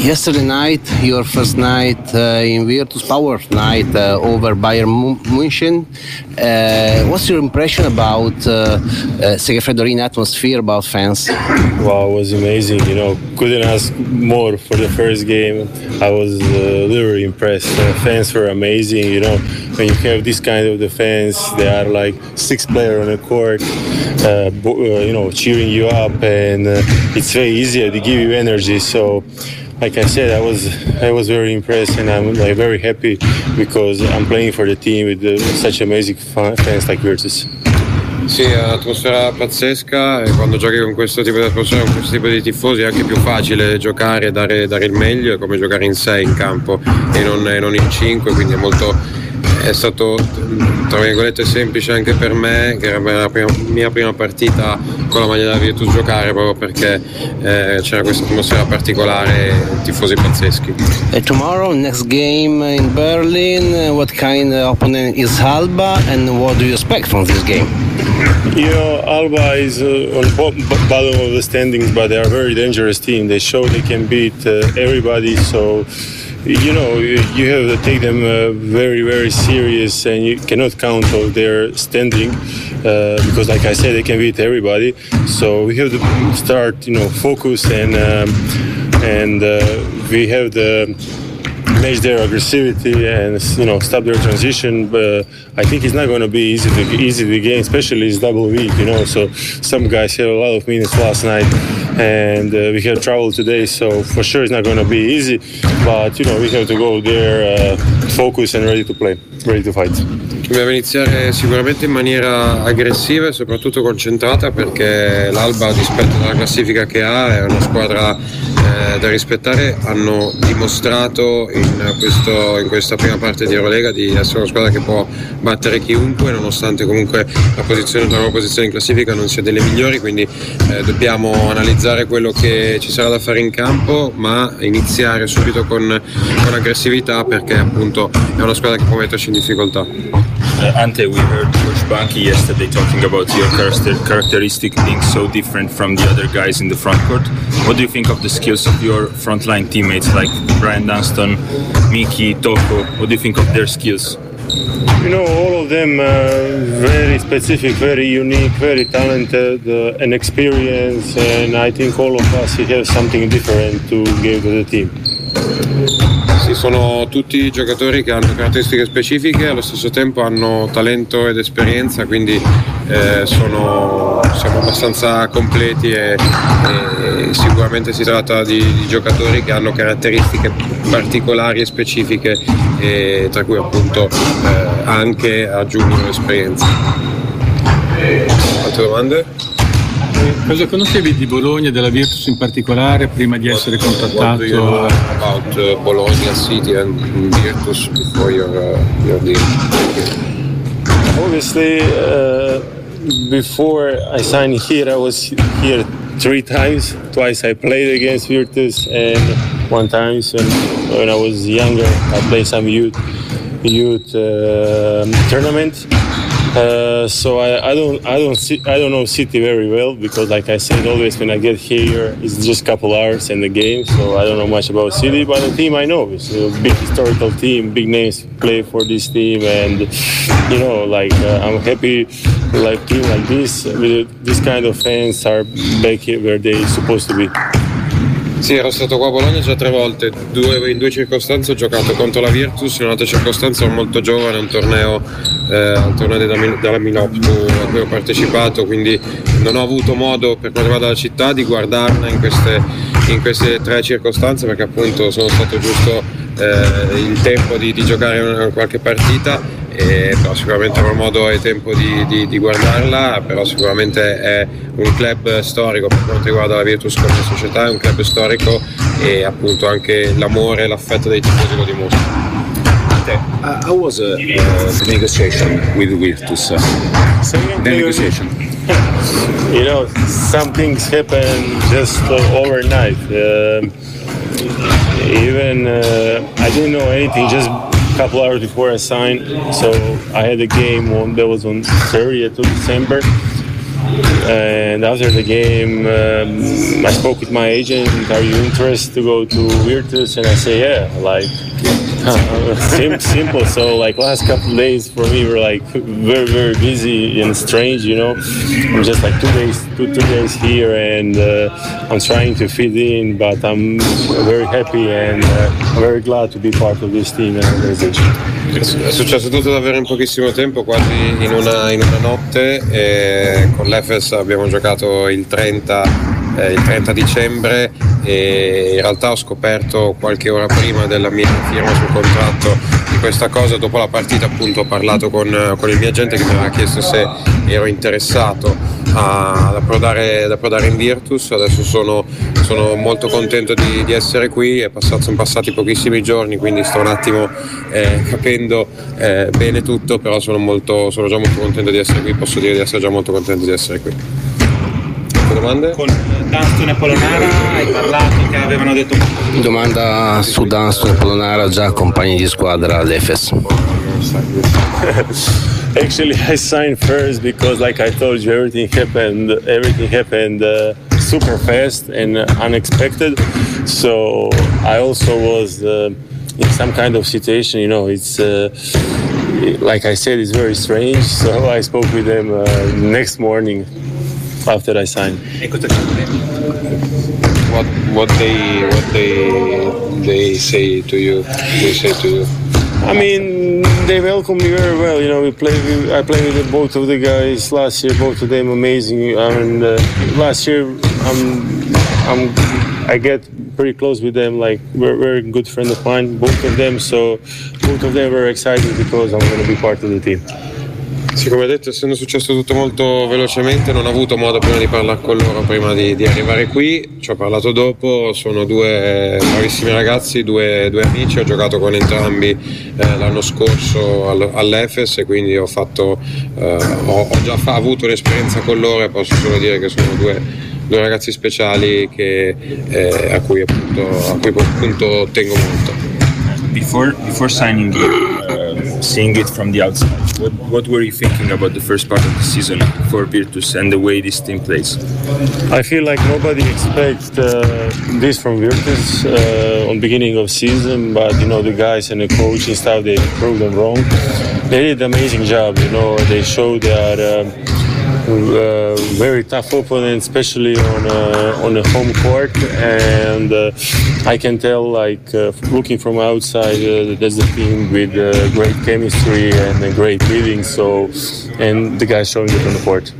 yesterday night, your first night uh, in Virtus Power night uh, over Bayern München. Uh, what's your impression about uh, uh, atmosphere, about fans? Wow, it was amazing. You know, couldn't ask more for the first game. I was uh, literally impressed. Uh, fans were amazing. You know, when you have this kind of defense, they are like six players on the court, uh, you know, cheering you up, and it's very easy. They give you energy. So, like I said, I was I was very impressed, and I'm like very happy because I'm playing for the team with uh, such amazing fan- fans like Virtus. Sì, è un'atmosfera pazzesca e quando giochi con questo tipo di atmosfera, con questo tipo di tifosi è anche più facile giocare e dare, dare il meglio, è come giocare in 6 in campo e non, e non in 5, quindi è molto è stato tra virgolette semplice anche per me che era la prima- mia prima partita con la maglia della Virtus giocare proprio perché eh, c'era questa atmosfera particolare e tifosi pazzeschi Uh, tomorrow, next game in Berlin, what kind of opponent is Alba and what do you expect from this game? You know, Alba is uh, on bottom of the standings, but they are a very dangerous team. They show they can beat uh, everybody. So, you know, you, have to take them uh, very, very serious, and you cannot count on their standing uh, because, like I said, they can beat everybody. So we have to start, you know, focus and um, and uh, we have the match their aggressivity and you know stop their transition. But I think it's not going to be easy to easy to game, especially it's double week. You know, so some guys had a lot of minutes last night, and uh, we had trouble today. So for sure it's not going to be easy. But you know we have to go there, uh, focus and ready to play, ready to fight. Dobbiamo iniziare sicuramente in maniera aggressiva e soprattutto concentrata perché l'Alba, rispetto alla classifica che ha, è una squadra eh, da rispettare. Hanno dimostrato in, questo- in questa prima parte di Eurolega di essere una squadra che può battere chiunque, nonostante comunque la, posizione, la loro posizione in classifica non sia delle migliori. Quindi eh, dobbiamo analizzare quello che ci sarà da fare in campo, ma iniziare subito con, con aggressività perché appunto è una squadra che può metterci in difficoltà. Uh, Ante, we heard Coach yesterday talking about your character- characteristic being so different from the other guys in the front court. What do you think of the skills of your frontline teammates like Brian Dunston, Miki, Toko? What do you think of their skills? You know, all of them uh, very specific, very unique, very talented, uh, and experienced, and I think all of us have something different to give to the team. Sì, sono tutti giocatori che hanno caratteristiche specifiche, allo stesso tempo hanno talento ed esperienza, quindi eh, sono, siamo abbastanza completi e, e sicuramente si tratta di, di giocatori che hanno caratteristiche particolari e specifiche, e tra cui appunto eh, anche aggiungono esperienza. Altre domande? Cosa conoscevi di Bologna e della Virtus in particolare prima di essere What do you know contattato? about uh, Bologna City and Virtus before your, uh, your deal? Obviously, uh, before I signed here, I was here three times. Twice I played against Virtus, and one time when, when I was younger, I played some youth youth um tournament. Uh, so I, I don't I don't see, I don't know City very well because like I said always when I get here it's just a couple hours in the game so I don't know much about City but the team I know it's a big historical team big names play for this team and you know like uh, I'm happy like team like this with this kind of fans are back here where they supposed to be. Sì, ero stato qua a Bologna già tre volte, due- in due circostanze ho giocato contro la Virtus, in un'altra circostanza ero molto giovane, un torneo, eh, un torneo della, della Miloptu a cui ho partecipato, quindi non ho avuto modo per quanto riguarda la città di guardarla in queste, in queste tre circostanze perché appunto sono stato giusto eh, il tempo di, di giocare una- qualche partita e però sicuramente avrò modo e tempo di, di- di guardarla, però sicuramente è un club storico per quanto riguarda la Virtus come società, è un club storico e appunto anche l'amore e l'affetto dei tifosi lo dimostra. Uh, how was uh, uh, the negotiation with Virtus? The negotiation. you know, some things happen just uh, overnight. Um even uh, I didn't know anything just a couple hours before I signed. So I had a game on that was on 30th of December, and after the game, um, I spoke with my agent. Are you interested to go to Virtus? And I say, yeah. Like simple. So like last couple days for me were like very very busy and strange. You know, I'm just like two days two two days here, and uh, I'm trying to fit in. But I'm very happy and uh, very glad to be part of this team and organization. È successo tutto davvero in pochissimo tempo, quasi in una, in una notte. E con l'Efes abbiamo giocato il 30 eh, il 30 dicembre e in realtà ho scoperto qualche ora prima della mia firma sul contratto di questa cosa, dopo la partita appunto ho parlato con, con il mio agente che mi aveva chiesto se ero interessato a, ad, approdare, ad, approdare, in Virtus, adesso sono, sono molto contento di, di essere qui, passato, sono passati pochissimi giorni quindi sto un attimo eh, capendo eh, bene tutto, però sono, molto, sono già molto contento di essere qui, posso dire di essere già molto contento di essere qui domande? Con Dunston e Polonara hai parlato che avevano detto... Domanda su Dunston e Polonara, già compagni di squadra all'Efes. Actually, I signed first because, like I told you, everything happened. Everything happened uh, super fast and unexpected. So I also was uh, in some kind of situation. You know, it's uh, like I said, it's very strange. So I spoke with them uh, next morning after I signed. What what they what they they say to you? They say to you. I mean, they welcome me very well. You know, we play. We, I played with both of the guys last year. Both of them amazing. I mean, uh, last year I'm, I'm, I get pretty close with them. Like we're very good friend of mine, both of them. So both of them were excited because I'm going to be part of the team. Sì, come detto, essendo successo tutto molto velocemente, non ho avuto modo prima di parlare con loro prima di, di arrivare qui. Ci ho parlato dopo, sono due bravissimi ragazzi, due, due amici, ho giocato con entrambi eh, l'anno scorso all, all'Efes e quindi ho, fatto, eh, ho, ho già fa, avuto un'esperienza con loro e posso solo dire che sono due, due ragazzi speciali che, eh, a, cui appunto, a cui appunto tengo molto. Before, before signing uh, seeing it from the outside, what, what were you thinking about the first part of the season for Virtus and the way this team plays? I feel like nobody expects uh, this from Virtus uh, on beginning of season, but you know the guys and the coaching staff they proved them wrong. They did an amazing job. You know they showed that. Um, uh, very tough opponent, especially on uh, on the home court. And uh, I can tell, like uh, looking from outside, there's a team with great chemistry and great reading. So, and the guys showing it on the court.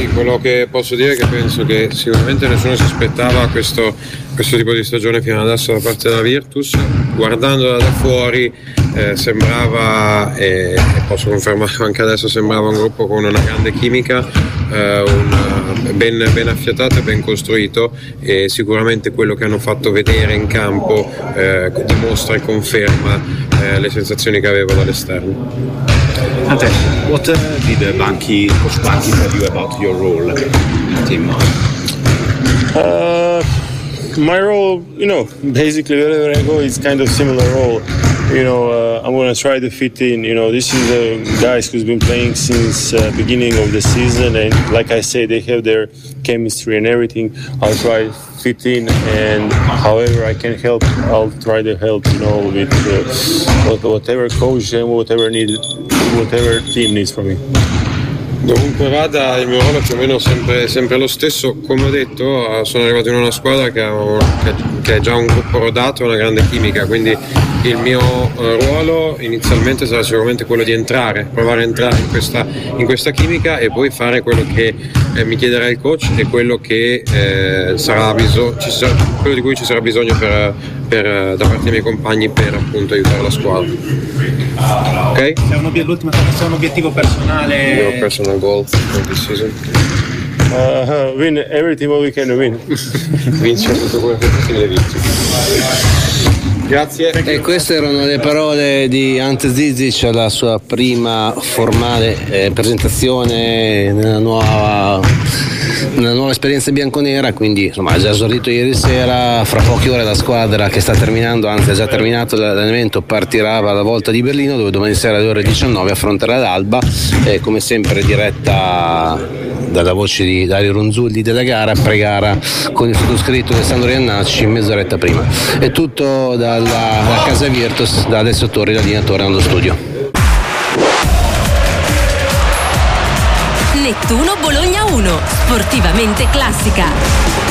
Sì, quello che posso dire è che penso che sicuramente nessuno si aspettava questo, questo tipo di stagione fino adesso da parte della Virtus. Guardandola da fuori eh, sembrava, e, posso confermarlo anche adesso, sembrava un gruppo con una grande chimica, eh, una, ben, ben, affiatato e ben costruito e sicuramente quello che hanno fatto vedere in campo eh, dimostra e conferma eh, le sensazioni che avevo dall'esterno. Ante, what uh, did Banchi, Coach Banchi tell you about your role in the team? Uh, my role, you know, basically wherever I go, it's kind of similar role. You know, uh, I'm gonna try to fit in. You know, this is the guys who's been playing since uh, beginning of the season, and like I say, they have their chemistry and everything. I'll try to fit in, and however I can help, I'll try to help. You know, with uh, whatever coach and whatever need, whatever team needs from me. Dovunque vada il mio ruolo è più o meno sempre, sempre lo stesso, come ho detto sono arrivato in una squadra che, ha, che è già un gruppo rodato e una grande chimica, quindi il mio eh, ruolo inizialmente sarà sicuramente quello di entrare, provare a entrare in questa, in questa chimica e poi fare quello che eh, mi chiederà il coach e quello, che, eh, sarà bisog- sarà, quello di cui ci sarà bisogno per, per, da parte dei miei compagni per appunto aiutare la squadra. Ok? C'è un, l'ultima cosa, c'è un obiettivo personale. Your personal goal for this season. Uh, win everything what we can win. Vincere tutto quello che possibile vincere. Grazie. E queste erano le parole di Ante Zizic alla sua prima formale eh, presentazione nella nuova, nella nuova, esperienza bianconera, quindi insomma ha già esordito ieri sera, fra poche ore la squadra che sta terminando, anzi ha già terminato l'allenamento, partirà alla volta di Berlino dove domani sera alle ore 19 affronterà l'Alba, eh, come sempre diretta dalla voce di Dario Ronzulli della gara, pre-gara con il sottoscritto Alessandro Iannacci mezz'oretta prima. È tutto dalla, da casa Virtus, da adesso Torri, la linea torna allo studio. Nettuno Bologna 1, sportivamente classica.